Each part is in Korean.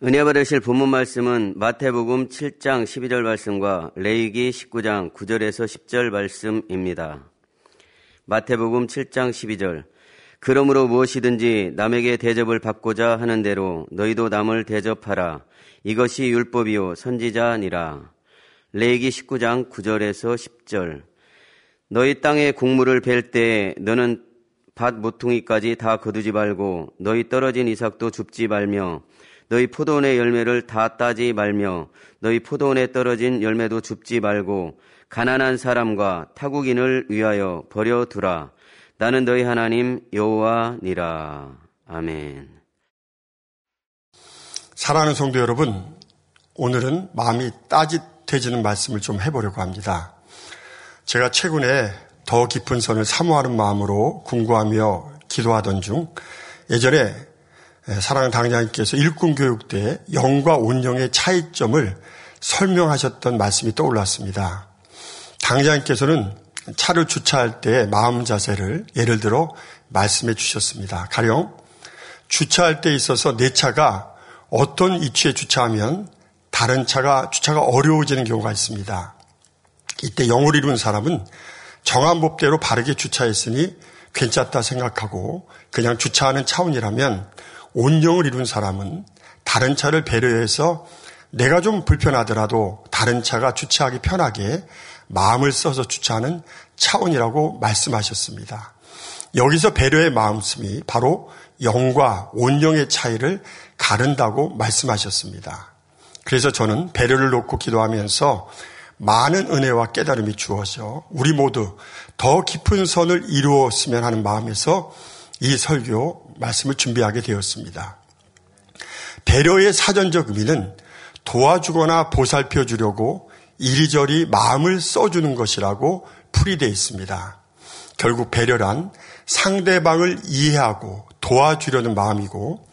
은혜 받으실 본문 말씀은 마태복음 7장 12절 말씀과 레이기 19장 9절에서 10절 말씀입니다. 마태복음 7장 12절 그러므로 무엇이든지 남에게 대접을 받고자 하는 대로 너희도 남을 대접하라. 이것이 율법이요 선지자니라. 레이기 19장 9절에서 10절 너희 땅에 곡물을 벨 때 너는 밭 모퉁이까지 다 거두지 말고 너희 떨어진 이삭도 줍지 말며 너희 포도원의 열매를 다 따지 말며 너희 포도원에 떨어진 열매도 줍지 말고 가난한 사람과 타국인을 위하여 버려 두라. 나는 너희 하나님 여호와니라. 아멘. 사랑하는 성도 여러분, 오늘은 마음이 따뜻해지는 말씀을 좀 해보려고 합니다. 제가 최근에 더 깊은 선을 사모하는 마음으로 궁구하며 기도하던 중 예전에 예, 사랑하는 당장님께서 일꾼 교육 때 영과 온영의 차이점을 설명하셨던 말씀이 떠올랐습니다. 당장님께서는 차를 주차할 때 마음 자세를 예를 들어 말씀해 주셨습니다. 가령 주차할 때 있어서 내 차가 어떤 위치에 주차하면 다른 차가 주차가 어려워지는 경우가 있습니다. 이때 영을 이룬 사람은 정한 법대로 바르게 주차했으니 괜찮다 생각하고 그냥 주차하는 차원이라면 온영을 이룬 사람은 다른 차를 배려해서 내가 좀 불편하더라도 다른 차가 주차하기 편하게 마음을 써서 주차하는 차원이라고 말씀하셨습니다. 여기서 배려의 마음씀이 바로 영과 온영의 차이를 가른다고 말씀하셨습니다. 그래서 저는 배려를 놓고 기도하면서 많은 은혜와 깨달음이 주어져 우리 모두 더 깊은 선을 이루었으면 하는 마음에서 이 설교 말씀을 준비하게 되었습니다. 배려의 사전적 의미는 도와주거나 보살펴 주려고 이리저리 마음을 써주는 것이라고 풀이되어 있습니다. 결국 배려란 상대방을 이해하고 도와주려는 마음이고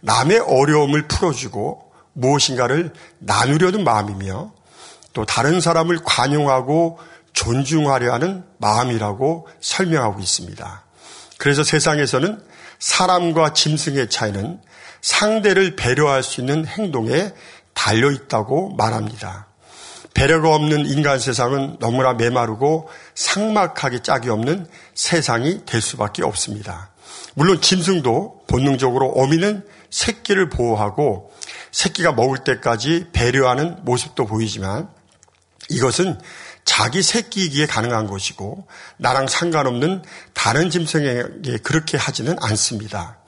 남의 어려움을 풀어주고 무엇인가를 나누려는 마음이며 또 다른 사람을 관용하고 존중하려 하는 마음이라고 설명하고 있습니다. 그래서 세상에서는 사람과 짐승의 차이는 상대를 배려할 수 있는 행동에 달려 있다고 말합니다. 배려가 없는 인간 세상은 너무나 메마르고 상막하게 짝이 없는 세상이 될 수밖에 없습니다. 물론 짐승도 본능적으로 어미는 새끼를 보호하고 새끼가 먹을 때까지 배려하는 모습도 보이지만 이것은 자기 새끼이기에 가능한 것이고 나랑 상관없는 다른 짐승에게 그렇게 하지는 않습니다.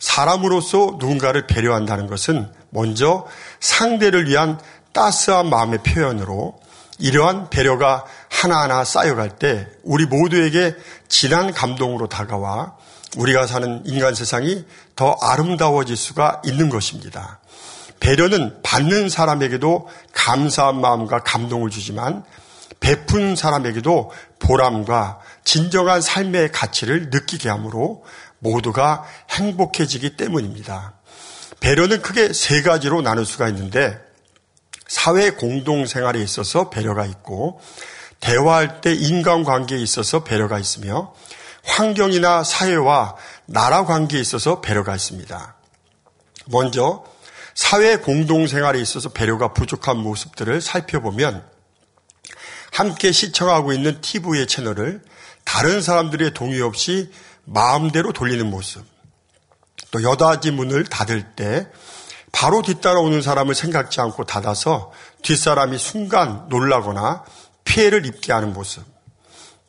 사람으로서 누군가를 배려한다는 것은 먼저 상대를 위한 따스한 마음의 표현으로 이러한 배려가 하나하나 쌓여갈 때 우리 모두에게 진한 감동으로 다가와 우리가 사는 인간 세상이 더 아름다워질 수가 있는 것입니다. 배려는 받는 사람에게도 감사한 마음과 감동을 주지만 베푼 사람에게도 보람과 진정한 삶의 가치를 느끼게 하므로 모두가 행복해지기 때문입니다. 배려는 크게 세 가지로 나눌 수가 있는데 사회 공동생활에 있어서 배려가 있고 대화할 때 인간관계에 있어서 배려가 있으며 환경이나 사회와 나라 관계에 있어서 배려가 있습니다. 먼저 사회 공동생활에 있어서 배려가 부족한 모습들을 살펴보면 함께 시청하고 있는 TV의 채널을 다른 사람들의 동의 없이 마음대로 돌리는 모습. 또 여닫이 문을 닫을 때 바로 뒤따라오는 사람을 생각지 않고 닫아서 뒷사람이 순간 놀라거나 피해를 입게 하는 모습.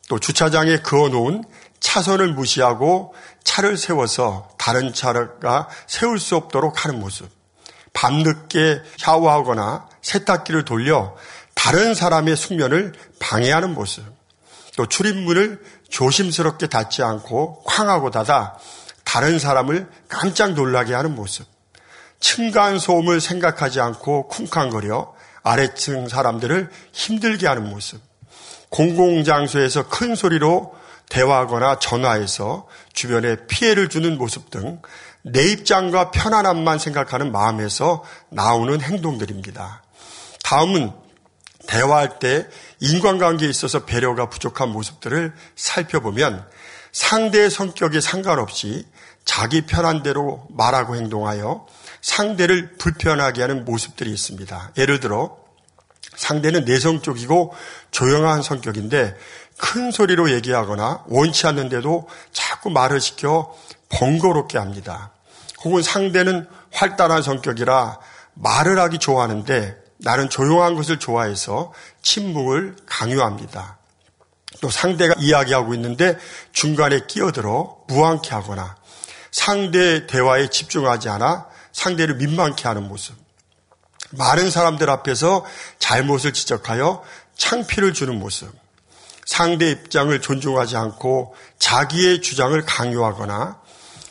또 주차장에 그어놓은 차선을 무시하고 차를 세워서 다른 차가 세울 수 없도록 하는 모습. 밤늦게 샤워하거나 세탁기를 돌려 다른 사람의 숙면을 방해하는 모습, 또 출입문을 조심스럽게 닫지 않고 쾅하고 닫아 다른 사람을 깜짝 놀라게 하는 모습, 층간 소음을 생각하지 않고 쿵쾅거려 아래층 사람들을 힘들게 하는 모습, 공공장소에서 큰 소리로 대화하거나 전화해서 주변에 피해를 주는 모습 등 내 입장과 편안함만 생각하는 마음에서 나오는 행동들입니다. 다음은 대화할 때 인간관계에 있어서 배려가 부족한 모습들을 살펴보면 상대의 성격에 상관없이 자기 편한 대로 말하고 행동하여 상대를 불편하게 하는 모습들이 있습니다. 예를 들어 상대는 내성적이고 조용한 성격인데 큰 소리로 얘기하거나 원치 않는데도 자꾸 말을 시켜 번거롭게 합니다. 혹은 상대는 활달한 성격이라 말을 하기 좋아하는데 나는 조용한 것을 좋아해서 침묵을 강요합니다. 또 상대가 이야기하고 있는데 중간에 끼어들어 무한케 하거나 상대 대화에 집중하지 않아 상대를 민망케 하는 모습. 많은 사람들 앞에서 잘못을 지적하여 창피를 주는 모습. 상대 입장을 존중하지 않고 자기의 주장을 강요하거나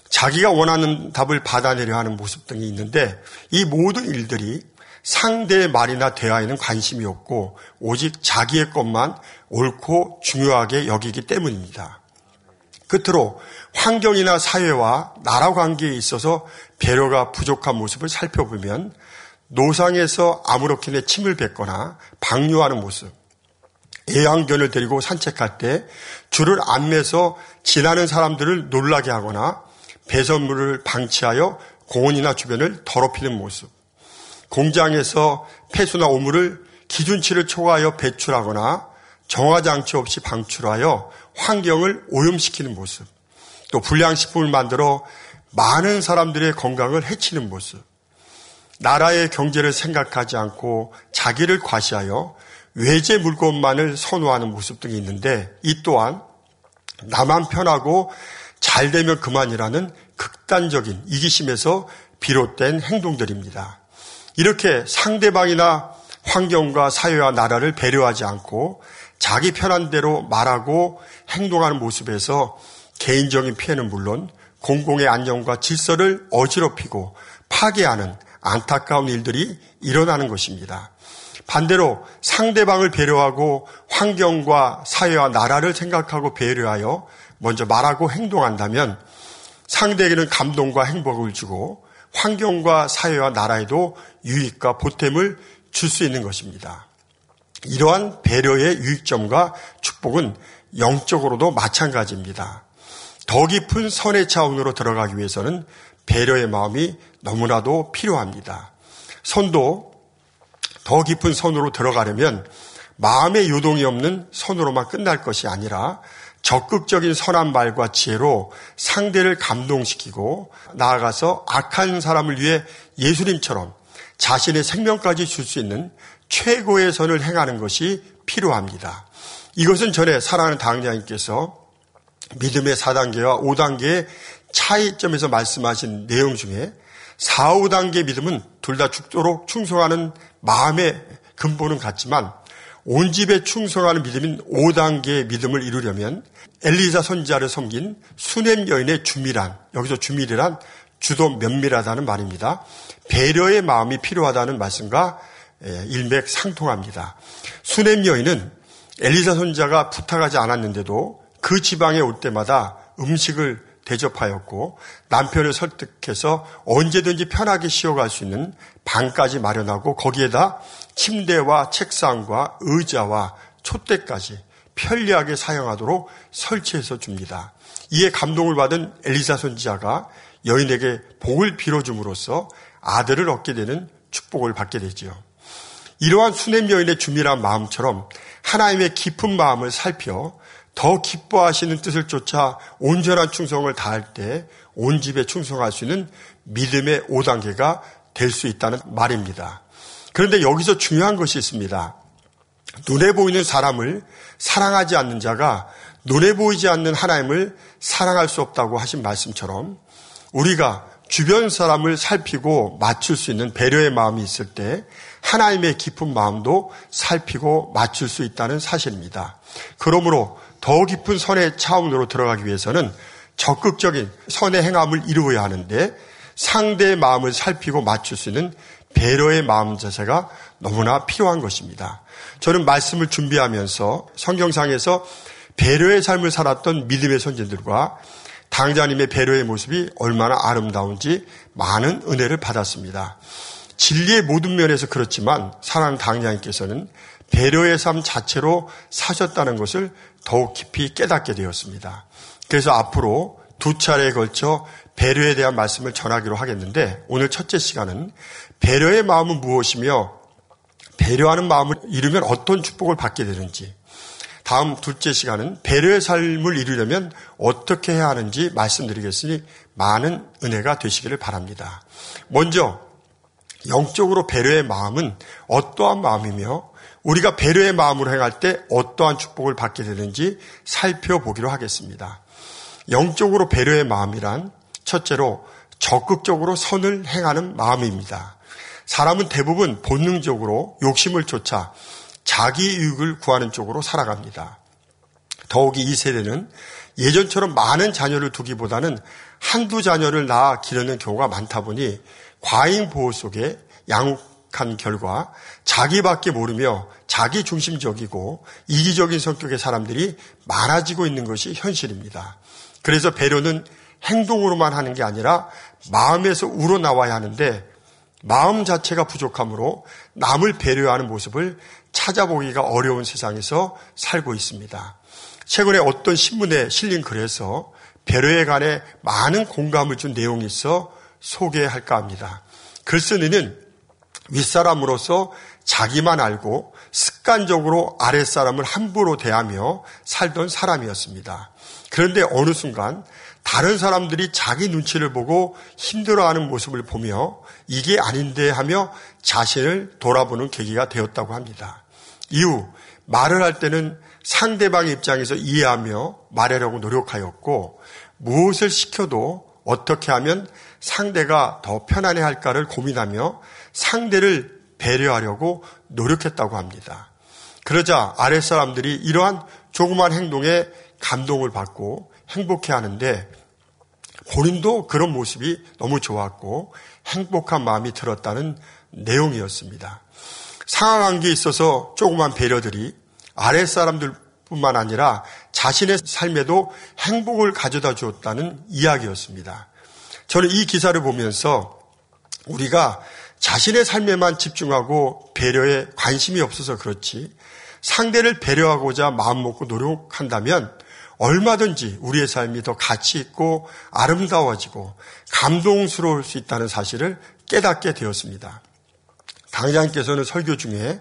자기가 원하는 답을 받아내려 하는 모습 등이 있는데 이 모든 일들이 상대의 말이나 대화에는 관심이 없고 오직 자기의 것만 옳고 중요하게 여기기 때문입니다. 끝으로 환경이나 사회와 나라 관계에 있어서 배려가 부족한 모습을 살펴보면 노상에서 아무렇게나 침을 뱉거나 방류하는 모습, 애완견을 데리고 산책할 때 줄을 안 매서 지나는 사람들을 놀라게 하거나 배설물을 방치하여 공원이나 주변을 더럽히는 모습, 공장에서 폐수나 오물을 기준치를 초과하여 배출하거나 정화장치 없이 방출하여 환경을 오염시키는 모습, 또 불량식품을 만들어 많은 사람들의 건강을 해치는 모습, 나라의 경제를 생각하지 않고 자기를 과시하여 외제 물건만을 선호하는 모습 등이 있는데 이 또한 나만 편하고 잘 되면 그만이라는 극단적인 이기심에서 비롯된 행동들입니다. 이렇게 상대방이나 환경과 사회와 나라를 배려하지 않고 자기 편한 대로 말하고 행동하는 모습에서 개인적인 피해는 물론 공공의 안정과 질서를 어지럽히고 파괴하는 안타까운 일들이 일어나는 것입니다. 반대로 상대방을 배려하고 환경과 사회와 나라를 생각하고 배려하여 먼저 말하고 행동한다면 상대에게는 감동과 행복을 주고 환경과 사회와 나라에도 유익과 보탬을 줄 수 있는 것입니다. 이러한 배려의 유익점과 축복은 영적으로도 마찬가지입니다. 더 깊은 선의 차원으로 들어가기 위해서는 배려의 마음이 너무나도 필요합니다. 선도 더 깊은 선으로 들어가려면 마음의 요동이 없는 선으로만 끝날 것이 아니라 적극적인 선한 말과 지혜로 상대를 감동시키고 나아가서 악한 사람을 위해 예수님처럼 자신의 생명까지 줄 수 있는 최고의 선을 행하는 것이 필요합니다. 이것은 전에 사랑하는 당장님께서 믿음의 4단계와 5단계의 차이점에서 말씀하신 내용 중에 4, 5단계 믿음은 둘 다 죽도록 충성하는 마음의 근본은 같지만 온 집에 충성하는 믿음인 5단계의 믿음을 이루려면 엘리사 선지자를 섬긴 수냄 여인의 주밀한 여기서 주밀이란 주도 면밀하다는 말입니다. 배려의 마음이 필요하다는 말씀과 일맥상통합니다. 수냄 여인은 엘리사 선지자가 부탁하지 않았는데도 그 지방에 올 때마다 음식을 대접하였고 남편을 설득해서 언제든지 편하게 쉬어갈 수 있는 방까지 마련하고 거기에다 침대와 책상과 의자와 촛대까지 편리하게 사용하도록 설치해서 줍니다. 이에 감동을 받은 엘리사 선지자가 여인에게 복을 빌어줌으로써 아들을 얻게 되는 축복을 받게 되지요. 이러한 수냄 여인의 주밀한 마음처럼 하나님의 깊은 마음을 살펴 더 기뻐하시는 뜻을 쫓아 온전한 충성을 다할 때 온 집에 충성할 수 있는 믿음의 5단계가 될 수 있다는 말입니다. 그런데 여기서 중요한 것이 있습니다. 눈에 보이는 사람을 사랑하지 않는 자가 눈에 보이지 않는 하나님을 사랑할 수 없다고 하신 말씀처럼 우리가 주변 사람을 살피고 맞출 수 있는 배려의 마음이 있을 때 하나님의 깊은 마음도 살피고 맞출 수 있다는 사실입니다. 그러므로 더 깊은 선의 차원으로 들어가기 위해서는 적극적인 선의 행함을 이루어야 하는데 상대의 마음을 살피고 맞출 수 있는 배려의 마음 자세가 너무나 필요한 것입니다. 저는 말씀을 준비하면서 성경상에서 배려의 삶을 살았던 믿음의 선진들과 당자님의 배려의 모습이 얼마나 아름다운지 많은 은혜를 받았습니다. 진리의 모든 면에서 그렇지만 사랑하는 당자님께서는 배려의 삶 자체로 사셨다는 것을 더욱 깊이 깨닫게 되었습니다. 그래서 앞으로 두 차례에 걸쳐 배려에 대한 말씀을 전하기로 하겠는데 오늘 첫째 시간은 배려의 마음은 무엇이며 배려하는 마음을 이루면 어떤 축복을 받게 되는지 다음 둘째 시간은 배려의 삶을 이루려면 어떻게 해야 하는지 말씀드리겠으니 많은 은혜가 되시기를 바랍니다. 먼저 영적으로 배려의 마음은 어떠한 마음이며 우리가 배려의 마음으로 행할 때 어떠한 축복을 받게 되는지 살펴보기로 하겠습니다. 영적으로 배려의 마음이란 첫째로 적극적으로 선을 행하는 마음입니다. 사람은 대부분 본능적으로 욕심을 쫓아 자기 이익을 구하는 쪽으로 살아갑니다. 더욱이 이 세대는 예전처럼 많은 자녀를 두기보다는 한두 자녀를 낳아 기르는 경우가 많다 보니 과잉 보호 속에 양육한 결과 자기밖에 모르며 자기 중심적이고 이기적인 성격의 사람들이 많아지고 있는 것이 현실입니다. 그래서 배려는 행동으로만 하는 게 아니라 마음에서 우러나와야 하는데 마음 자체가 부족하므로 남을 배려하는 모습을 찾아보기가 어려운 세상에서 살고 있습니다. 최근에 어떤 신문에 실린 글에서 배려에 관해 많은 공감을 준 내용이 있어 소개할까 합니다. 글쓴이는 윗사람으로서 자기만 알고 습관적으로 아랫사람을 함부로 대하며 살던 사람이었습니다. 그런데 어느 순간 다른 사람들이 자기 눈치를 보고 힘들어하는 모습을 보며 이게 아닌데 하며 자신을 돌아보는 계기가 되었다고 합니다. 이후 말을 할 때는 상대방의 입장에서 이해하며 말하려고 노력하였고 무엇을 시켜도 어떻게 하면 상대가 더 편안해 할까를 고민하며 상대를 배려하려고 노력했다고 합니다. 그러자 아랫사람들이 이러한 조그만 행동에 감동을 받고 행복해 하는데 본인도 그런 모습이 너무 좋았고 행복한 마음이 들었다는 내용이었습니다. 상황한 게 있어서 조그만 배려들이 아랫사람들 뿐만 아니라 자신의 삶에도 행복을 가져다 주었다는 이야기였습니다. 저는 이 기사를 보면서 우리가 자신의 삶에만 집중하고 배려에 관심이 없어서 그렇지 상대를 배려하고자 마음먹고 노력한다면 얼마든지 우리의 삶이 더 가치 있고 아름다워지고 감동스러울 수 있다는 사실을 깨닫게 되었습니다. 당장께서는 설교 중에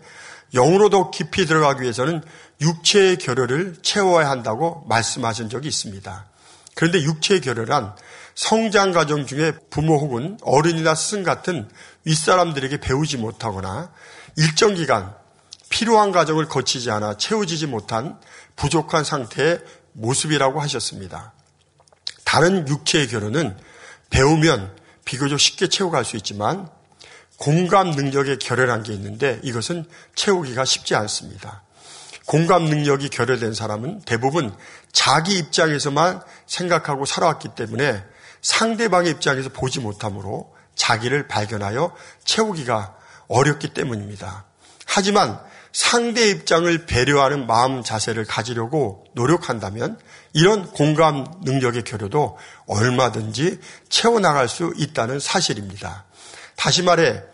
영으로 더 깊이 들어가기 위해서는 육체의 결혈을 채워야 한다고 말씀하신 적이 있습니다. 그런데 육체의 결혈란 성장 과정 중에 부모 혹은 어른이나 스승 같은 윗사람들에게 배우지 못하거나 일정 기간 필요한 과정을 거치지 않아 채워지지 못한 부족한 상태의 모습이라고 하셨습니다. 다른 육체의 결혼은 배우면 비교적 쉽게 채워갈 수 있지만 공감 능력에 결여한 게 있는데 이것은 채우기가 쉽지 않습니다. 공감 능력이 결여된 사람은 대부분 자기 입장에서만 생각하고 살아왔기 때문에 상대방의 입장에서 보지 못하므로 자기를 발견하여 채우기가 어렵기 때문입니다. 하지만 상대 입장을 배려하는 마음 자세를 가지려고 노력한다면 이런 공감 능력의 교류도 얼마든지 채워나갈 수 있다는 사실입니다. 다시 말해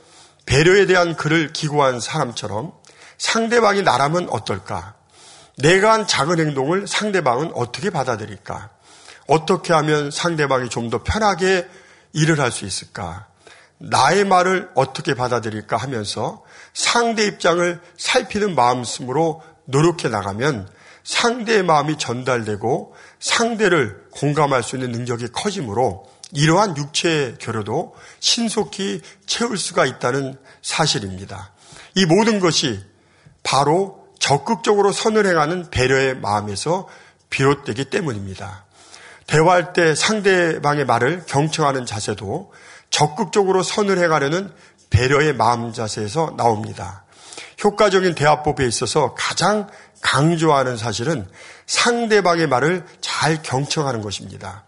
배려에 대한 글을 기고한 사람처럼 상대방이 나라면 어떨까? 내가 한 작은 행동을 상대방은 어떻게 받아들일까? 어떻게 하면 상대방이 좀 더 편하게 일을 할 수 있을까? 나의 말을 어떻게 받아들일까 하면서 상대 입장을 살피는 마음씀으로 노력해 나가면 상대의 마음이 전달되고 상대를 공감할 수 있는 능력이 커지므로 이러한 육체의 결여도 신속히 채울 수가 있다는 사실입니다. 이 모든 것이 바로 적극적으로 선을 행하는 배려의 마음에서 비롯되기 때문입니다. 대화할 때 상대방의 말을 경청하는 자세도 적극적으로 선을 행하려는 배려의 마음 자세에서 나옵니다. 효과적인 대화법에 있어서 가장 강조하는 사실은 상대방의 말을 잘 경청하는 것입니다.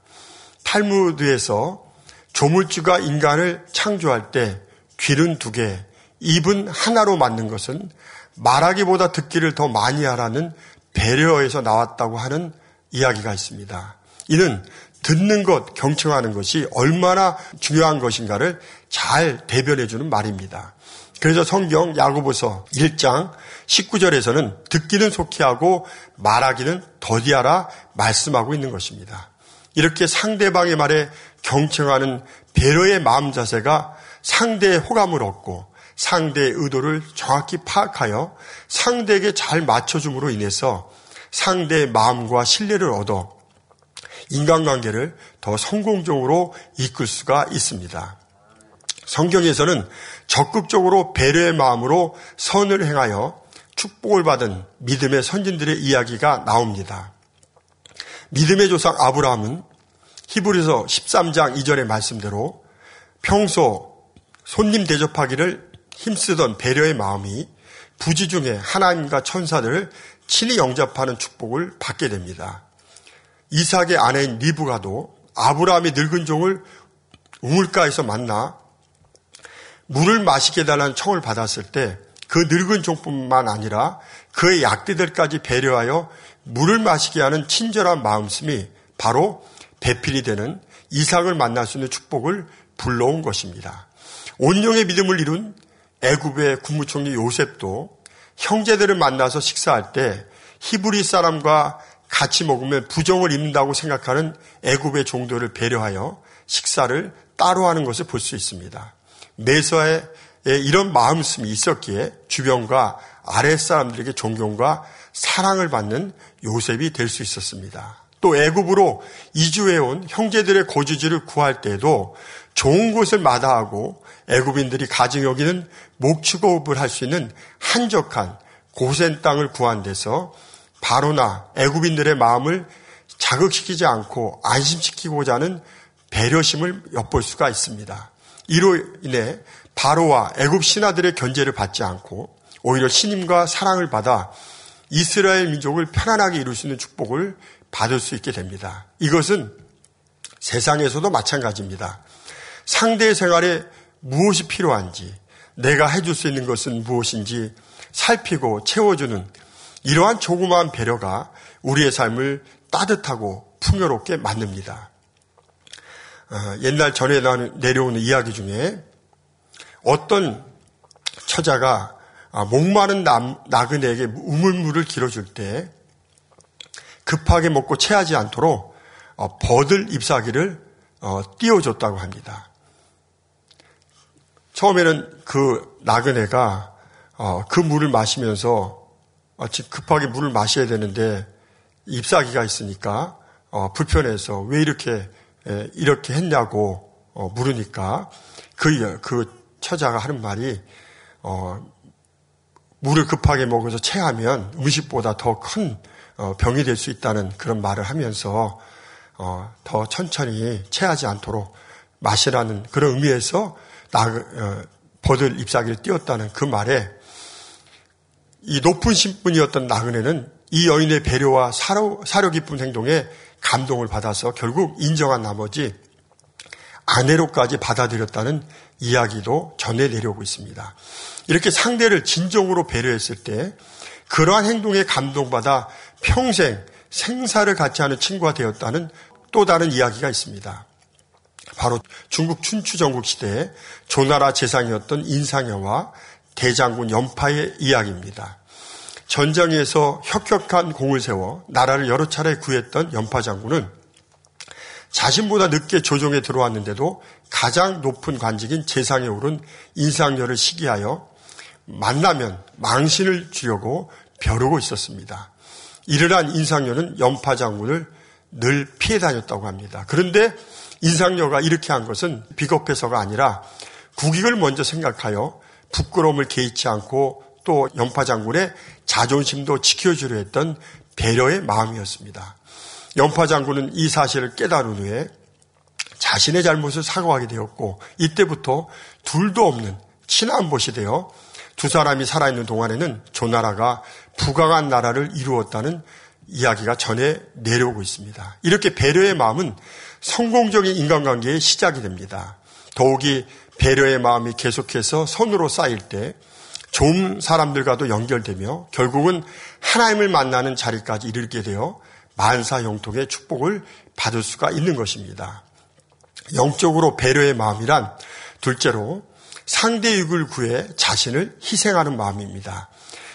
탈무드에서 조물주가 인간을 창조할 때 귀는 두 개, 입은 하나로 만든 것은 말하기보다 듣기를 더 많이 하라는 배려에서 나왔다고 하는 이야기가 있습니다. 이는 듣는 것, 경청하는 것이 얼마나 중요한 것인가를 잘 대변해 주는 말입니다. 그래서 성경 야고보서 1장 19절에서는 듣기는 속히 하고 말하기는 더디하라 말씀하고 있는 것입니다. 이렇게 상대방의 말에 경청하는 배려의 마음 자세가 상대의 호감을 얻고 상대의 의도를 정확히 파악하여 상대에게 잘 맞춰줌으로 인해서 상대의 마음과 신뢰를 얻어 인간관계를 더 성공적으로 이끌 수가 있습니다. 성경에서는 적극적으로 배려의 마음으로 선을 행하여 축복을 받은 믿음의 선진들의 이야기가 나옵니다. 믿음의 조상 아브라함은 히브리서 13장 2절의 말씀대로 평소 손님 대접하기를 힘쓰던 배려의 마음이 부지 중에 하나님과 천사들을 친히 영접하는 축복을 받게 됩니다. 이삭의 아내인 리브가도 아브라함이 늙은 종을 우물가에서 만나 물을 마시게 달라는 청을 받았을 때 그 늙은 종뿐만 아니라 그의 약대들까지 배려하여 물을 마시게 하는 친절한 마음씀이 바로 배필이 되는 이삭을 만날 수 있는 축복을 불러온 것입니다. 온영의 믿음을 이룬 애굽의 국무총리 요셉도 형제들을 만나서 식사할 때 히브리 사람과 같이 먹으면 부정을 입는다고 생각하는 애굽의 종도를 배려하여 식사를 따로 하는 것을 볼 수 있습니다. 메서에 이런 마음씀이 있었기에 주변과 아랫 사람들에게 존경과 사랑을 받는 요셉이 될 수 있었습니다. 또 애굽으로 이주해온 형제들의 거주지를 구할 때에도 좋은 곳을 마다하고 애굽인들이 가증 여기는 목축업을 할 수 있는 한적한 고센 땅을 구한 데서 바로나 애굽인들의 마음을 자극시키지 않고 안심시키고자 하는 배려심을 엿볼 수가 있습니다. 이로 인해 바로와 애굽 신하들의 견제를 받지 않고 오히려 신임과 사랑을 받아 이스라엘 민족을 편안하게 이룰 수 있는 축복을 받을 수 있게 됩니다. 이것은 세상에서도 마찬가지입니다. 상대의 생활에 무엇이 필요한지, 내가 해줄 수 있는 것은 무엇인지 살피고 채워주는 이러한 조그마한 배려가 우리의 삶을 따뜻하고 풍요롭게 만듭니다. 어, 옛날 전에 내려오는 이야기 중에 어떤 처자가 아, 목마른 나그네에게 우물물을 길어줄 때 급하게 먹고 체하지 않도록 어, 버들 ip사귀를 어, 띄워줬다고 합니다. 처음에는 그 나그네가 그 물을 마시면서 급하게 물을 마셔야 되는데 잎사귀가 있으니까 불편해서 왜 이렇게 이렇게 했냐고 물으니까 그, 그 처자가 하는 말이 어, 물을 급하게 먹어서 체하면 음식보다 더큰 어, 병이 될 수 있다는 그런 말을 하면서 어, 더 천천히 체하지 않도록 마시라는 그런 의미에서 나, 어, 버들 잎사귀를 띄웠다는 그 말에 이 높은 신분이었던 나그네는 이 여인의 배려와 사려, 사려 깊은 행동에 감동을 받아서 결국 인정한 나머지 아내로까지 받아들였다는 이야기도 전해 내려오고 있습니다. 이렇게 상대를 진정으로 배려했을 때 그러한 행동에 감동받아 평생 생사를 같이 하는 친구가 되었다는 또 다른 이야기가 있습니다. 바로 중국 춘추 전국 시대에 조나라 재상이었던 인상여와 대장군 연파의 이야기입니다. 전장에서 혁혁한 공을 세워 나라를 여러 차례 구했던 연파 장군은 자신보다 늦게 조정에 들어왔는데도 가장 높은 관직인 재상에 오른 인상열을 시기하여 만나면 망신을 주려고 벼르고 있었습니다. 이를 한 인상열은 연파 장군을 늘 피해 다녔다고 합니다. 그런데 인상여가 이렇게 한 것은 비겁해서가 아니라 국익을 먼저 생각하여 부끄러움을 개의치 않고 또 연파 장군의 자존심도 지켜주려 했던 배려의 마음이었습니다. 연파 장군은 이 사실을 깨달은 후에 자신의 잘못을 사과하게 되었고 이때부터 둘도 없는 친한 벗이 되어 두 사람이 살아있는 동안에는 조나라가 부강한 나라를 이루었다는 이야기가 전해 내려오고 있습니다. 이렇게 배려의 마음은 성공적인 인간관계의 시작이 됩니다. 더욱이 배려의 마음이 계속해서 선으로 쌓일 때 좋은 사람들과도 연결되며 결국은 하나님을 만나는 자리까지 이르게 되어 만사 영통의 축복을 받을 수가 있는 것입니다. 영적으로 배려의 마음이란 둘째로 상대 육을 구해 자신을 희생하는 마음입니다.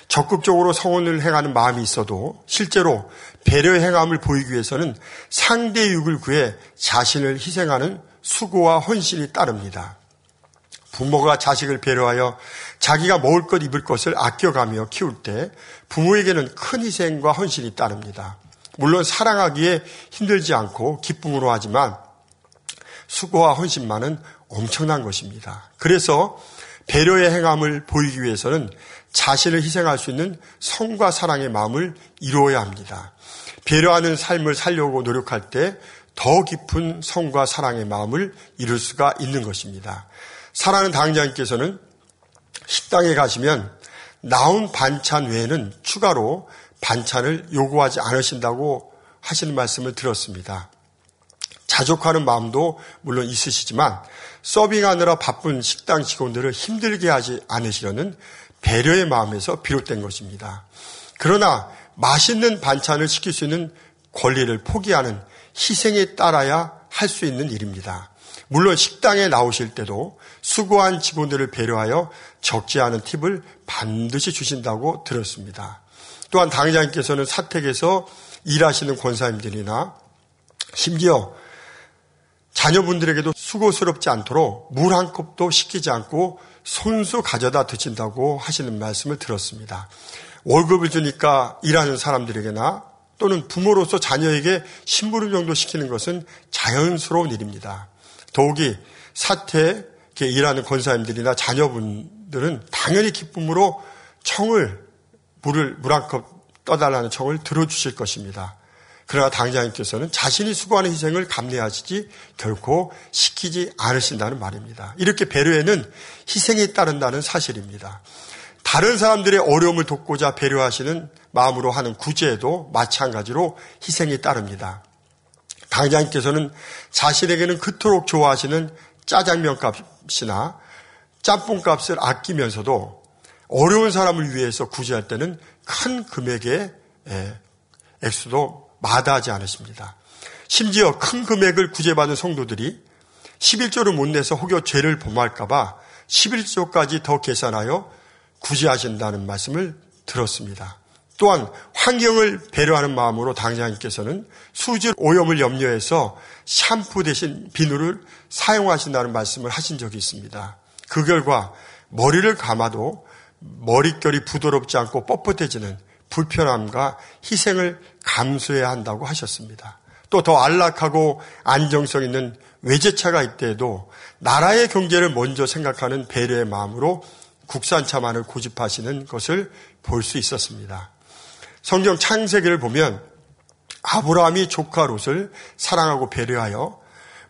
적극적으로 성원을 행하는 마음이 있어도 실제로 배려 행함을 보이기 위해서는 상대 육을 구해 자신을 희생하는 수고와 헌신이 따릅니다. 부모가 자식을 배려하여 자기가 먹을 것 입을 것을 아껴가며 키울 때 부모에게는 큰 희생과 헌신이 따릅니다. 물론 사랑하기에 힘들지 않고 기쁨으로 하지만 수고와 헌신만은 엄청난 것입니다. 그래서 배려의 행함을 보이기 위해서는 자신을 희생할 수 있는 성과 사랑의 마음을 이루어야 합니다. 배려하는 삶을 살려고 노력할 때 더 깊은 성과 사랑의 마음을 이룰 수가 있는 것입니다. 사랑하는 당장님께서는 식당에 가시면 나온 반찬 외에는 추가로 반찬을 요구하지 않으신다고 하시는 말씀을 들었습니다. 자족하는 마음도 물론 있으시지만 서빙하느라 바쁜 식당 직원들을 힘들게 하지 않으시려는 배려의 마음에서 비롯된 것입니다. 그러나 맛있는 반찬을 시킬 수 있는 권리를 포기하는 희생에 따라야 할 수 있는 일입니다. 물론 식당에 나오실 때도 수고한 직원들을 배려하여 적지 않은 팁을 반드시 주신다고 들었습니다. 또한 당장님께서는 사택에서 일하시는 권사님들이나 심지어 자녀분들에게도 수고스럽지 않도록 물 한 컵도 시키지 않고 손수 가져다 드신다고 하시는 말씀을 들었습니다. 월급을 주니까 일하는 사람들에게나 또는 부모로서 자녀에게 심부름 정도 시키는 것은 자연스러운 일입니다. 더욱이 사태 일하는 권사님들이나 자녀분들은 당연히 기쁨으로 청을 물을 물 한 컵 떠달라는 청을 들어주실 것입니다. 그러나 당장님께서는 자신이 수고하는 희생을 감내하시지 결코 시키지 않으신다는 말입니다. 이렇게 배려에는 희생이 따른다는 사실입니다. 다른 사람들의 어려움을 돕고자 배려하시는 마음으로 하는 구제에도 마찬가지로 희생이 따릅니다. 당장님께서는 자신에게는 그토록 좋아하시는 짜장면 값이나 짬뽕 값을 아끼면서도 어려운 사람을 위해서 구제할 때는 큰 금액의 액수도 마다하지 않으십니다. 심지어 큰 금액을 구제받은 성도들이 11조를 못 내서 혹여 죄를 범할까봐 11조까지 더 계산하여 구제하신다는 말씀을 들었습니다. 또한 환경을 배려하는 마음으로 당장님께서는 수질 오염을 염려해서 샴푸 대신 비누를 사용하신다는 말씀을 하신 적이 있습니다. 그 결과 머리를 감아도 머릿결이 부드럽지 않고 뻣뻣해지는 불편함과 희생을 감수해야 한다고 하셨습니다. 또 더 안락하고 안정성 있는 외제차가 있대도 나라의 경제를 먼저 생각하는 배려의 마음으로 국산차만을 고집하시는 것을 볼 수 있었습니다. 성경 창세기를 보면 아브라함이 조카 롯을 사랑하고 배려하여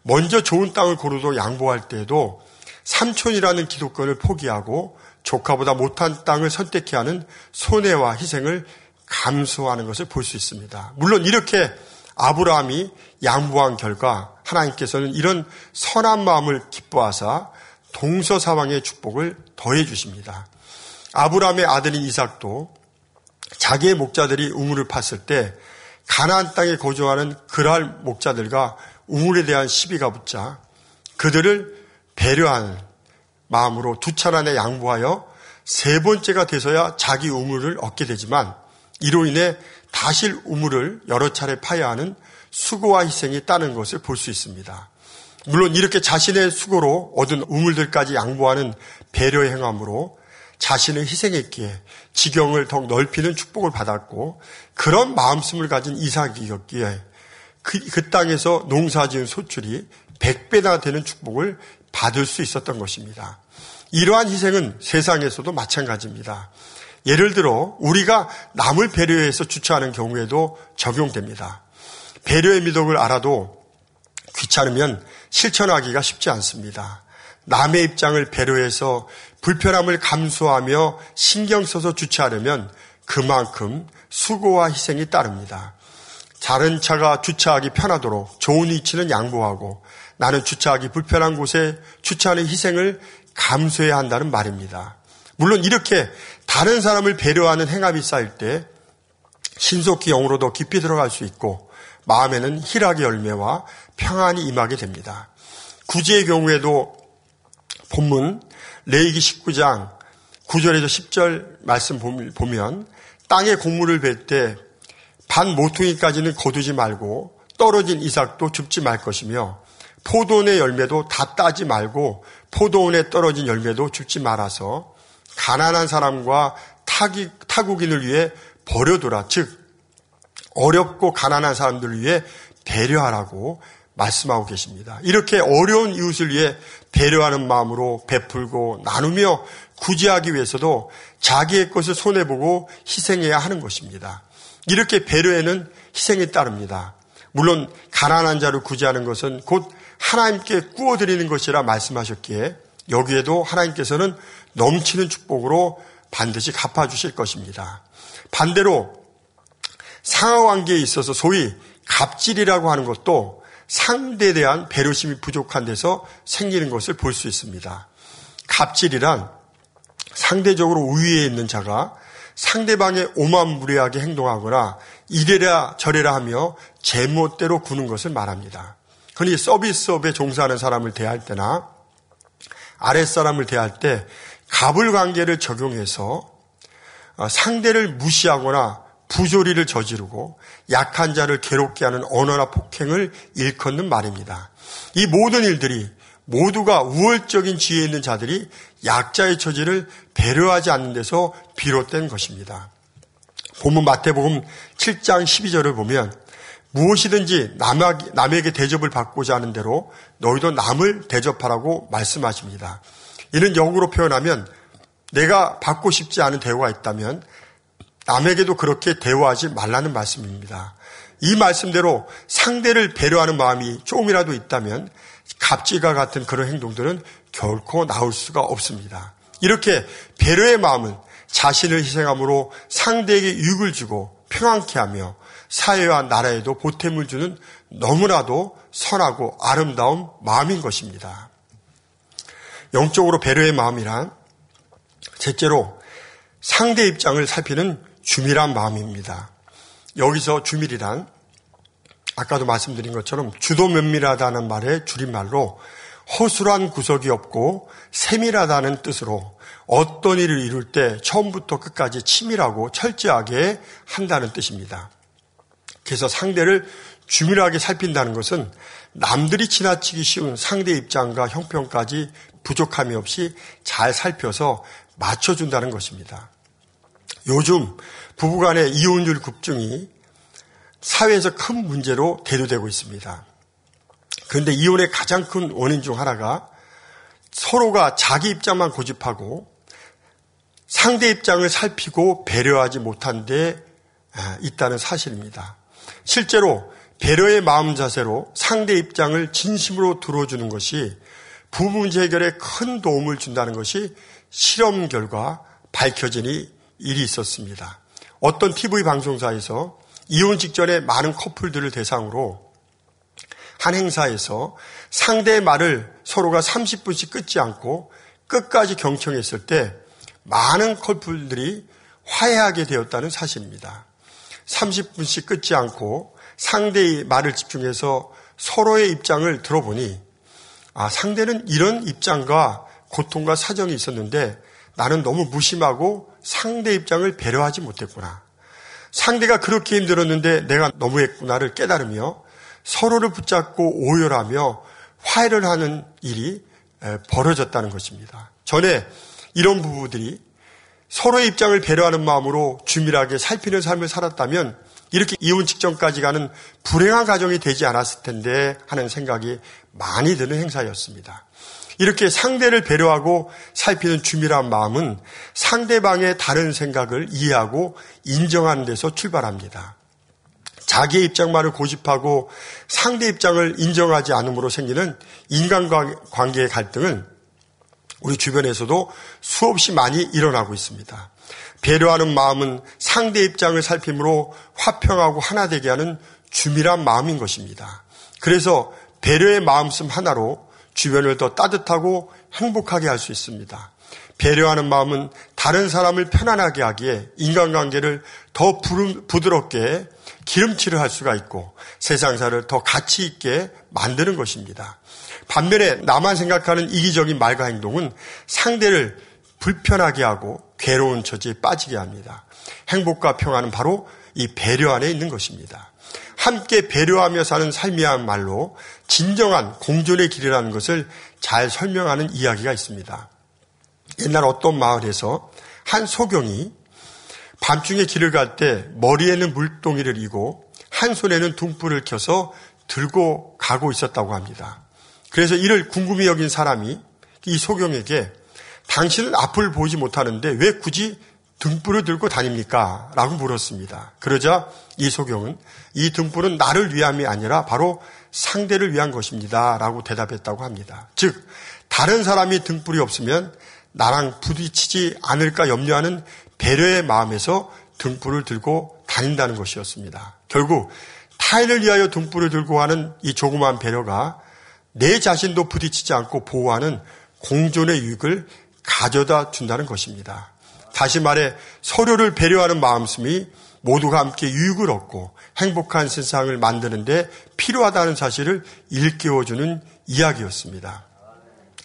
먼저 좋은 땅을 고르도 양보할 때에도 삼촌이라는 기독권을 포기하고 조카보다 못한 땅을 선택해야 하는 손해와 희생을 감수하는 것을 볼 수 있습니다. 물론 이렇게 아브라함이 양보한 결과 하나님께서는 이런 선한 마음을 기뻐하사 동서사왕의 축복을 더해 주십니다. 아브라함의 아들인 이삭도 자기의 목자들이 우물을 팠을 때 가나안 땅에 거주하는 그랄 목자들과 우물에 대한 시비가 붙자 그들을 배려하는 마음으로 두 차례에 양보하여 세 번째가 돼서야 자기 우물을 얻게 되지만 이로 인해 다실 우물을 여러 차례 파야 하는 수고와 희생이 따는 것을 볼 수 있습니다. 물론 이렇게 자신의 수고로 얻은 우물들까지 양보하는 배려의 행함으로 자신을 희생했기에 지경을 더욱 넓히는 축복을 받았고 그런 마음씀을 가진 이삭이었기에 그, 그 땅에서 농사 지은 소출이 100배나 되는 축복을 받을 수 있었던 것입니다. 이러한 희생은 세상에서도 마찬가지입니다. 예를 들어 우리가 남을 배려해서 주차하는 경우에도 적용됩니다. 배려의 미덕을 알아도 귀찮으면 실천하기가 쉽지 않습니다. 남의 입장을 배려해서 불편함을 감수하며 신경 써서 주차하려면 그만큼 수고와 희생이 따릅니다. 다른 차가 주차하기 편하도록 좋은 위치는 양보하고 나는 주차하기 불편한 곳에 주차하는 희생을 감수해야 한다는 말입니다. 물론 이렇게 다른 사람을 배려하는 행함이 쌓일 때 신속히 영으로 더 깊이 들어갈 수 있고 마음에는 희락의 열매와 평안이 임하게 됩니다. 구제의 경우에도 본문 레이기 19장 9절에서 10절 말씀 보면 땅에 곡물을 뵐 때 반 모퉁이까지는 거두지 말고 떨어진 이삭도 줍지 말 것이며 포도원의 열매도 다 따지 말고 포도원에 떨어진 열매도 줍지 말아서 가난한 사람과 타기, 타국인을 위해 버려두라. 즉, 어렵고 가난한 사람들을 위해 배려하라고 말씀하고 계십니다. 이렇게 어려운 이웃을 위해 배려하는 마음으로 베풀고 나누며 구제하기 위해서도 자기의 것을 손해보고 희생해야 하는 것입니다. 이렇게 배려에는 희생이 따릅니다. 물론 가난한 자를 구제하는 것은 곧 하나님께 구워드리는 것이라 말씀하셨기에 여기에도 하나님께서는 넘치는 축복으로 반드시 갚아주실 것입니다. 반대로 상하관계에 있어서 소위 갑질이라고 하는 것도 상대에 대한 배려심이 부족한 데서 생기는 것을 볼 수 있습니다. 갑질이란 상대적으로 우위에 있는 자가 상대방의 오만무리하게 행동하거나 이래라 저래라 하며 제멋대로 구는 것을 말합니다. 그러니 서비스업에 종사하는 사람을 대할 때나 아랫사람을 대할 때 갑을 관계를 적용해서 상대를 무시하거나 부조리를 저지르고 약한 자를 괴롭게 하는 언어나 폭행을 일컫는 말입니다. 이 모든 일들이 모두가 우월적인 지위에 있는 자들이 약자의 처지를 배려하지 않는 데서 비롯된 것입니다. 본문 마태복음 7장 12절을 보면 무엇이든지 남에게 대접을 받고자 하는 대로 너희도 남을 대접하라고 말씀하십니다. 이는 영어로 표현하면 내가 받고 싶지 않은 대우가 있다면 남에게도 그렇게 대우하지 말라는 말씀입니다. 이 말씀대로 상대를 배려하는 마음이 조금이라도 있다면 갑질과 같은 그런 행동들은 결코 나올 수가 없습니다. 이렇게 배려의 마음은 자신을 희생함으로 상대에게 유익을 주고 평안케 하며 사회와 나라에도 보탬을 주는 너무나도 선하고 아름다운 마음인 것입니다. 영적으로 배려의 마음이란 셋째로 상대 입장을 살피는 주밀한 마음입니다. 여기서 주밀이란 아까도 말씀드린 것처럼 주도 면밀하다는 말의 줄임말로 허술한 구석이 없고 세밀하다는 뜻으로 어떤 일을 이룰 때 처음부터 끝까지 치밀하고 철저하게 한다는 뜻입니다. 그래서 상대를 주밀하게 살핀다는 것은 남들이 지나치기 쉬운 상대 입장과 형평까지 부족함이 없이 잘 살펴서 맞춰준다는 것입니다. 요즘 부부간의 이혼율 급증이 사회에서 큰 문제로 대두되고 있습니다. 그런데 이혼의 가장 큰 원인 중 하나가 서로가 자기 입장만 고집하고 상대 입장을 살피고 배려하지 못한 데 있다는 사실입니다. 실제로 배려의 마음 자세로 상대 입장을 진심으로 들어주는 것이 부부 문제 해결에 큰 도움을 준다는 것이 실험 결과 밝혀진 일이 있었습니다. 어떤 TV 방송사에서 이혼 직전에 많은 커플들을 대상으로 한 행사에서 상대의 말을 서로가 30분씩 끊지 않고 끝까지 경청했을 때 많은 커플들이 화해하게 되었다는 사실입니다. 30분씩 끊지 않고 상대의 말을 집중해서 서로의 입장을 들어보니 아, 상대는 이런 입장과 고통과 사정이 있었는데 나는 너무 무심하고 상대 입장을 배려하지 못했구나. 상대가 그렇게 힘들었는데 내가 너무했구나를 깨달으며 서로를 붙잡고 오열하며 화해를 하는 일이 벌어졌다는 것입니다. 전에 이런 부부들이 서로의 입장을 배려하는 마음으로 주밀하게 살피는 삶을 살았다면 이렇게 이혼 직전까지 가는 불행한 가정이 되지 않았을 텐데 하는 생각이 많이 드는 행사였습니다. 이렇게 상대를 배려하고 살피는 주밀한 마음은 상대방의 다른 생각을 이해하고 인정하는 데서 출발합니다. 자기의 입장만을 고집하고 상대 입장을 인정하지 않음으로 생기는 인간관계의 갈등은 우리 주변에서도 수없이 많이 일어나고 있습니다. 배려하는 마음은 상대 입장을 살핌으로 화평하고 하나 되게 하는 주밀한 마음인 것입니다. 그래서 배려의 마음씀 하나로 주변을 더 따뜻하고 행복하게 할 수 있습니다. 배려하는 마음은 다른 사람을 편안하게 하기에 인간관계를 더 부드럽게 기름칠을 할 수가 있고 세상사를 더 가치 있게 만드는 것입니다. 반면에 나만 생각하는 이기적인 말과 행동은 상대를 불편하게 하고 괴로운 처지에 빠지게 합니다. 행복과 평화는 바로 이 배려 안에 있는 것입니다. 함께 배려하며 사는 삶이야말로 진정한 공존의 길이라는 것을 잘 설명하는 이야기가 있습니다. 옛날 어떤 마을에서 한 소경이 밤중에 길을 갈 때 머리에는 물동이를 이고 한 손에는 둥불을 켜서 들고 가고 있었다고 합니다. 그래서 이를 궁금히 여긴 사람이 이 소경에게 당신은 앞을 보지 못하는데 왜 굳이 등불을 들고 다닙니까? 라고 물었습니다. 그러자 이 소경은 이 등불은 나를 위함이 아니라 바로 상대를 위한 것입니다. 라고 대답했다고 합니다. 즉, 다른 사람이 등불이 없으면 나랑 부딪히지 않을까 염려하는 배려의 마음에서 등불을 들고 다닌다는 것이었습니다. 결국 타인을 위하여 등불을 들고 하는 이 조그마한 배려가 내 자신도 부딪히지 않고 보호하는 공존의 유익을 가져다 준다는 것입니다. 다시 말해 서로를 배려하는 마음씀이 모두가 함께 유익을 얻고 행복한 세상을 만드는데 필요하다는 사실을 일깨워주는 이야기였습니다.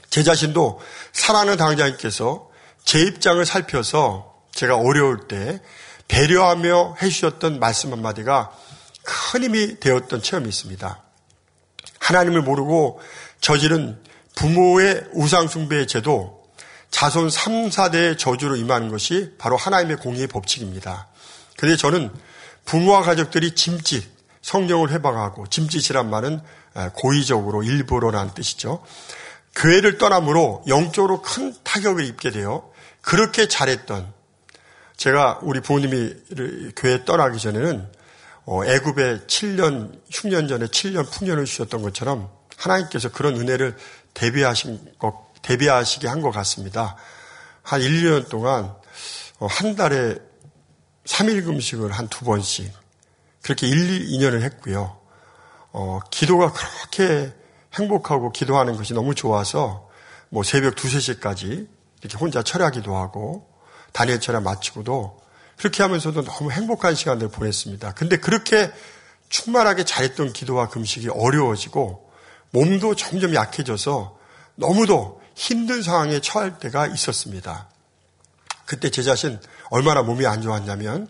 제 자신도 사랑하는 당장님께서 제 입장을 살펴서 제가 어려울 때 배려하며 해주셨던 말씀 한마디가 큰 힘이 되었던 체험이 있습니다. 하나님을 모르고 저지른 부모의 우상숭배의 제도, 자손 3, 4대의 저주로 임하는 것이 바로 하나님의 공의의 법칙입니다. 그런데 저는 부모와 가족들이 짐짓, 성령을 해방하고 짐짓이란 말은 고의적으로 일부러라는 뜻이죠. 교회를 떠남으로 영적으로 큰 타격을 입게 되어 그렇게 잘했던 제가 우리 부모님이 교회 떠나기 전에는 어, 애굽에 7년, 흉년 전에 7년 풍년을 주셨던 것처럼 하나님께서 그런 은혜를 대비하신 것, 대비하시게 한 것 같습니다. 한 1, 2년 동안 어, 한 달에 3일 금식을 한 두 번씩 그렇게 1, 2년을 했고요. 어, 기도가 그렇게 행복하고 기도하는 것이 너무 좋아서 뭐 새벽 2, 3시까지 이렇게 혼자 철야기도 하고 다니엘 철야 마치고도 그렇게 하면서도 너무 행복한 시간을 보냈습니다. 근데 그렇게 충만하게 잘했던 기도와 금식이 어려워지고 몸도 점점 약해져서 너무도 힘든 상황에 처할 때가 있었습니다. 그때 제 자신 얼마나 몸이 안 좋았냐면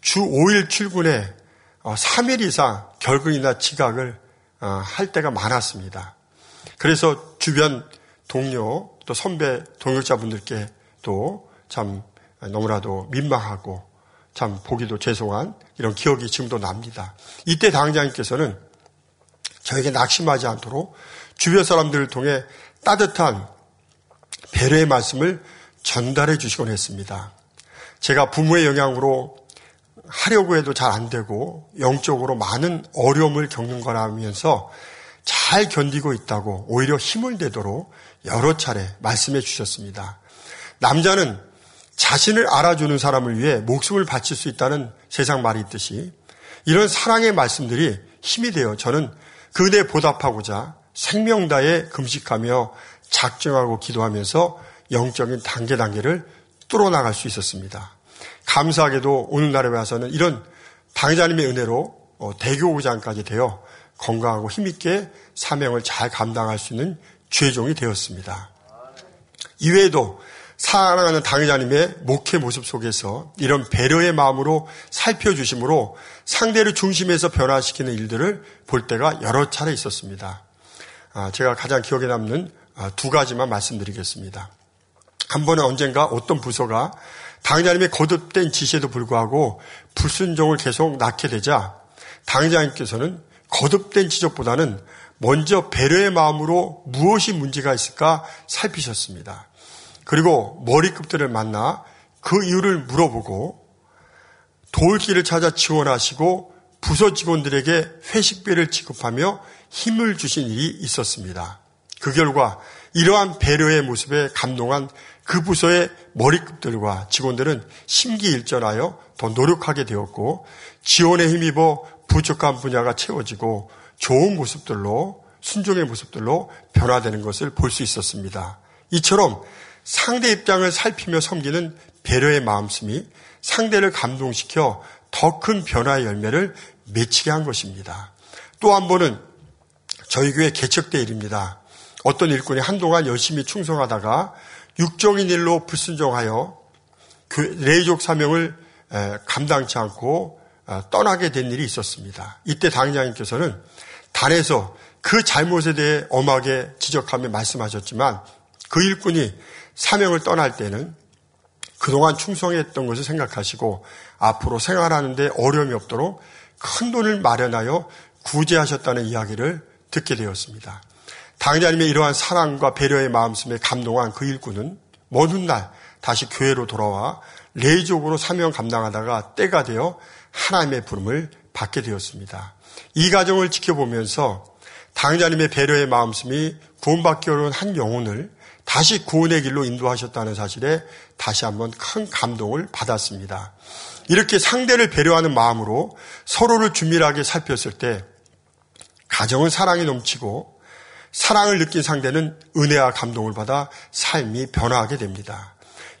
주 5일 출근에 3일 어, 이상 결근이나 지각을 어, 할 때가 많았습니다. 그래서 주변 동료 또 선배 동역자분들께 또 참 너무나도 민망하고 참 보기도 죄송한 이런 기억이 지금도 납니다. 이때 당장님께서는 저에게 낙심하지 않도록 주변 사람들을 통해 따뜻한 배려의 말씀을 전달해 주시곤 했습니다. 제가 부모의 영향으로 하려고 해도 잘 안 되고 영적으로 많은 어려움을 겪는 거라면서 잘 견디고 있다고 오히려 힘을 내도록 여러 차례 말씀해 주셨습니다. 남자는 자신을 알아주는 사람을 위해 목숨을 바칠 수 있다는 세상 말이 있듯이 이런 사랑의 말씀들이 힘이 되어 저는 그 은혜에 보답하고자 생명 다에 금식하며 작정하고 기도하면서 영적인 단계 단계를 뚫어 나갈 수 있었습니다. 감사하게도 오늘날에 와서는 이런 당자님의 은혜로 어, 대교구장까지 되어 건강하고 힘있게 사명을 잘 감당할 수 있는 죄종이 되었습니다. 이외에도 사랑하는 당회자님의 목회 모습 속에서 이런 배려의 마음으로 살펴주심으로 상대를 중심에서 변화시키는 일들을 볼 때가 여러 차례 있었습니다. 아, 제가 가장 기억에 남는 아, 두 가지만 말씀드리겠습니다. 한 번은 언젠가 어떤 부서가 당회자님의 거듭된 지시에도 불구하고 불순종을 계속 낳게 되자 당회자님께서는 거듭된 지적보다는 먼저 배려의 마음으로 무엇이 문제가 있을까 살피셨습니다. 그리고 머리급들을 만나 그 이유를 물어보고 돌길을 찾아 지원하시고 부서 직원들에게 회식비를 지급하며 힘을 주신 일이 있었습니다. 그 결과 이러한 배려의 모습에 감동한 그 부서의 머리급들과 직원들은 심기일전하여 더 노력하게 되었고 지원에 힘입어 부족한 분야가 채워지고 좋은 모습들로 순종의 모습들로 변화되는 것을 볼 수 있었습니다. 이처럼 상대 입장을 살피며 섬기는 배려의 마음씀이 상대를 감동시켜 더 큰 변화의 열매를 맺히게 한 것입니다. 또 한 번은 저희 교회 개척대 일입니다. 어떤 일꾼이 한동안 열심히 충성하다가 육종인 일로 불순종하여 레이족 사명을 감당치 않고 어, 떠나게 된 일이 있었습니다. 이때 당장님께서는 단에서 그 잘못에 대해 엄하게 지적하며 말씀하셨지만 그 일꾼이 사명을 떠날 때는 그동안 충성했던 것을 생각하시고 앞으로 생활하는데 어려움이 없도록 큰 돈을 마련하여 구제하셨다는 이야기를 듣게 되었습니다. 당자님의 이러한 사랑과 배려의 마음씀에 감동한 그 일꾼은 먼 훗날 다시 교회로 돌아와 레이족으로 사명 감당하다가 때가 되어 하나님의 부름을 받게 되었습니다. 이 과정을 지켜보면서 당자님의 배려의 마음씀이 구원받기 어려운 한 영혼을 다시 구원의 길로 인도하셨다는 사실에 다시 한번 큰 감동을 받았습니다. 이렇게 상대를 배려하는 마음으로 서로를 준밀하게 살폈을 때 가정은 사랑이 넘치고 사랑을 느낀 상대는 은혜와 감동을 받아 삶이 변화하게 됩니다.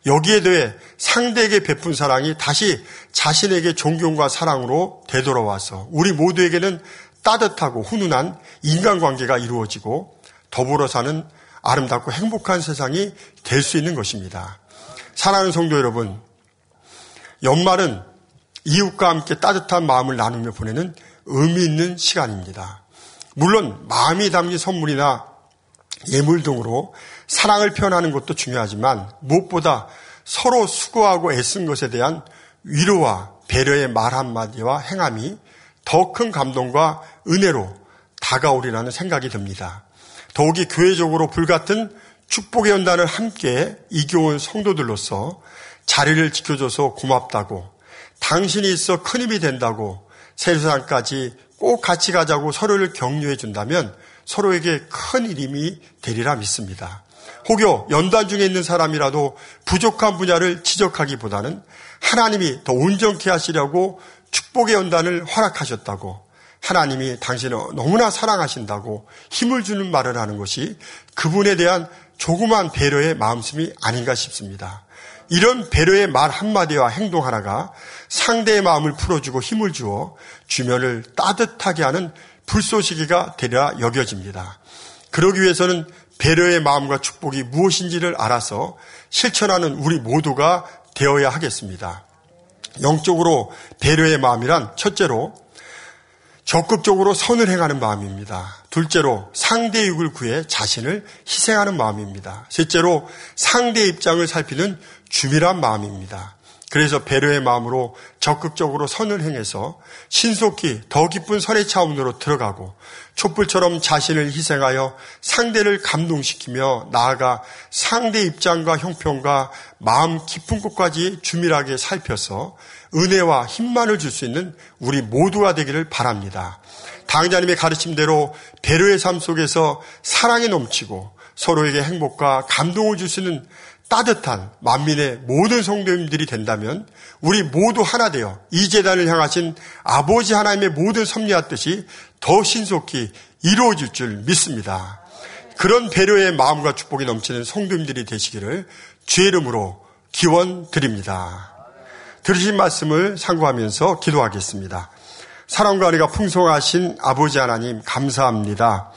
여기에 대해 상대에게 베푼 사랑이 다시 자신에게 존경과 사랑으로 되돌아와서 우리 모두에게는 따뜻하고 훈훈한 인간관계가 이루어지고 더불어 사는 아름답고 행복한 세상이 될 수 있는 것입니다. 사랑하는 성도 여러분, 연말은 이웃과 함께 따뜻한 마음을 나누며 보내는 의미 있는 시간입니다. 물론 마음이 담긴 선물이나 예물 등으로 사랑을 표현하는 것도 중요하지만 무엇보다 서로 수고하고 애쓴 것에 대한 위로와 배려의 말 한마디와 행함이 더 큰 감동과 은혜로 다가오리라는 생각이 듭니다. 더욱이 교회적으로 불같은 축복의 연단을 함께 이겨온 성도들로서 자리를 지켜줘서 고맙다고 당신이 있어 큰 힘이 된다고 세상까지 꼭 같이 가자고 서로를 격려해 준다면 서로에게 큰 이름이 되리라 믿습니다. 혹여 연단 중에 있는 사람이라도 부족한 분야를 지적하기보다는 하나님이 더 온전케 하시려고 축복의 연단을 허락하셨다고 하나님이 당신을 너무나 사랑하신다고 힘을 주는 말을 하는 것이 그분에 대한 조그만 배려의 마음씀이 아닌가 싶습니다. 이런 배려의 말 한마디와 행동 하나가 상대의 마음을 풀어주고 힘을 주어 주변을 따뜻하게 하는 불쏘시개가 되려 여겨집니다. 그러기 위해서는 배려의 마음과 축복이 무엇인지를 알아서 실천하는 우리 모두가 되어야 하겠습니다. 영적으로 배려의 마음이란 첫째로 적극적으로 선을 행하는 마음입니다. 둘째로 상대 육을 구해 자신을 희생하는 마음입니다. 셋째로 상대 입장을 살피는 주밀한 마음입니다. 그래서 배려의 마음으로 적극적으로 선을 행해서 신속히 더 깊은 선의 차원으로 들어가고 촛불처럼 자신을 희생하여 상대를 감동시키며 나아가 상대 입장과 형평과 마음 깊은 곳까지 주밀하게 살펴서 은혜와 힘만을 줄 수 있는 우리 모두가 되기를 바랍니다. 당자님의 가르침대로 배려의 삶 속에서 사랑이 넘치고 서로에게 행복과 감동을 줄 수 있는 따뜻한 만민의 모든 성도님들이 된다면 우리 모두 하나 되어 이 재단을 향하신 아버지 하나님의 모든 섭리와 뜻이 더 신속히 이루어질 줄 믿습니다. 그런 배려의 마음과 축복이 넘치는 성도님들이 되시기를 주의 이름으로 기원 드립니다. 들으신 말씀을 상고하면서 기도하겠습니다. 사랑과 은혜가 풍성하신 아버지 하나님 감사합니다.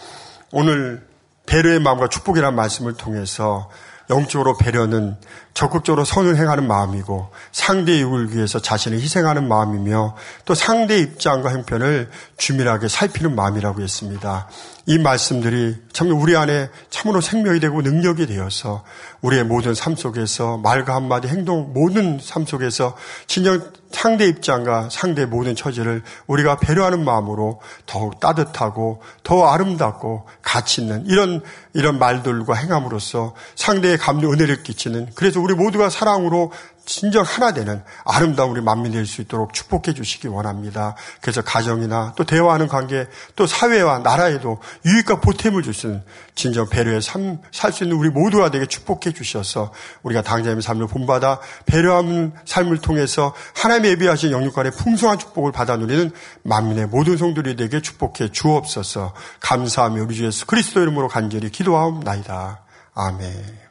오늘 배려의 마음과 축복이라는 말씀을 통해서 영적으로 배려는 적극적으로 선을 행하는 마음이고 상대의 육을 위해서 자신을 희생하는 마음이며 또 상대의 입장과 형편을 주밀하게 살피는 마음이라고 했습니다. 이 말씀들이 참 우리 안에 참으로 생명이 되고 능력이 되어서 우리의 모든 삶 속에서 말과 한마디 행동 모든 삶 속에서 진정 상대 입장과 상대 모든 처지를 우리가 배려하는 마음으로 더욱 따뜻하고 더 아름답고 가치 있는 이런 이런 말들과 행함으로써 상대의 감동 은혜를 끼치는 그래서 우리 모두가 사랑으로 진정 하나 되는 아름다운 우리 만민이 될 수 있도록 축복해 주시기 원합니다. 그래서 가정이나 또 대화하는 관계 또 사회와 나라에도 유익과 보탬을 주시는 진정 배려의 삶 살 수 있는 우리 모두가 되게 축복해 주셔서 우리가 당자의 삶을 본받아 배려하는 삶을 통해서 하나님의 예비하신 영육간의 풍성한 축복을 받아 누리는 만민의 모든 성들이 되게 축복해 주옵소서 감사하며 우리 주 예수 그리스도 이름으로 간절히 기도하옵나이다. 아멘.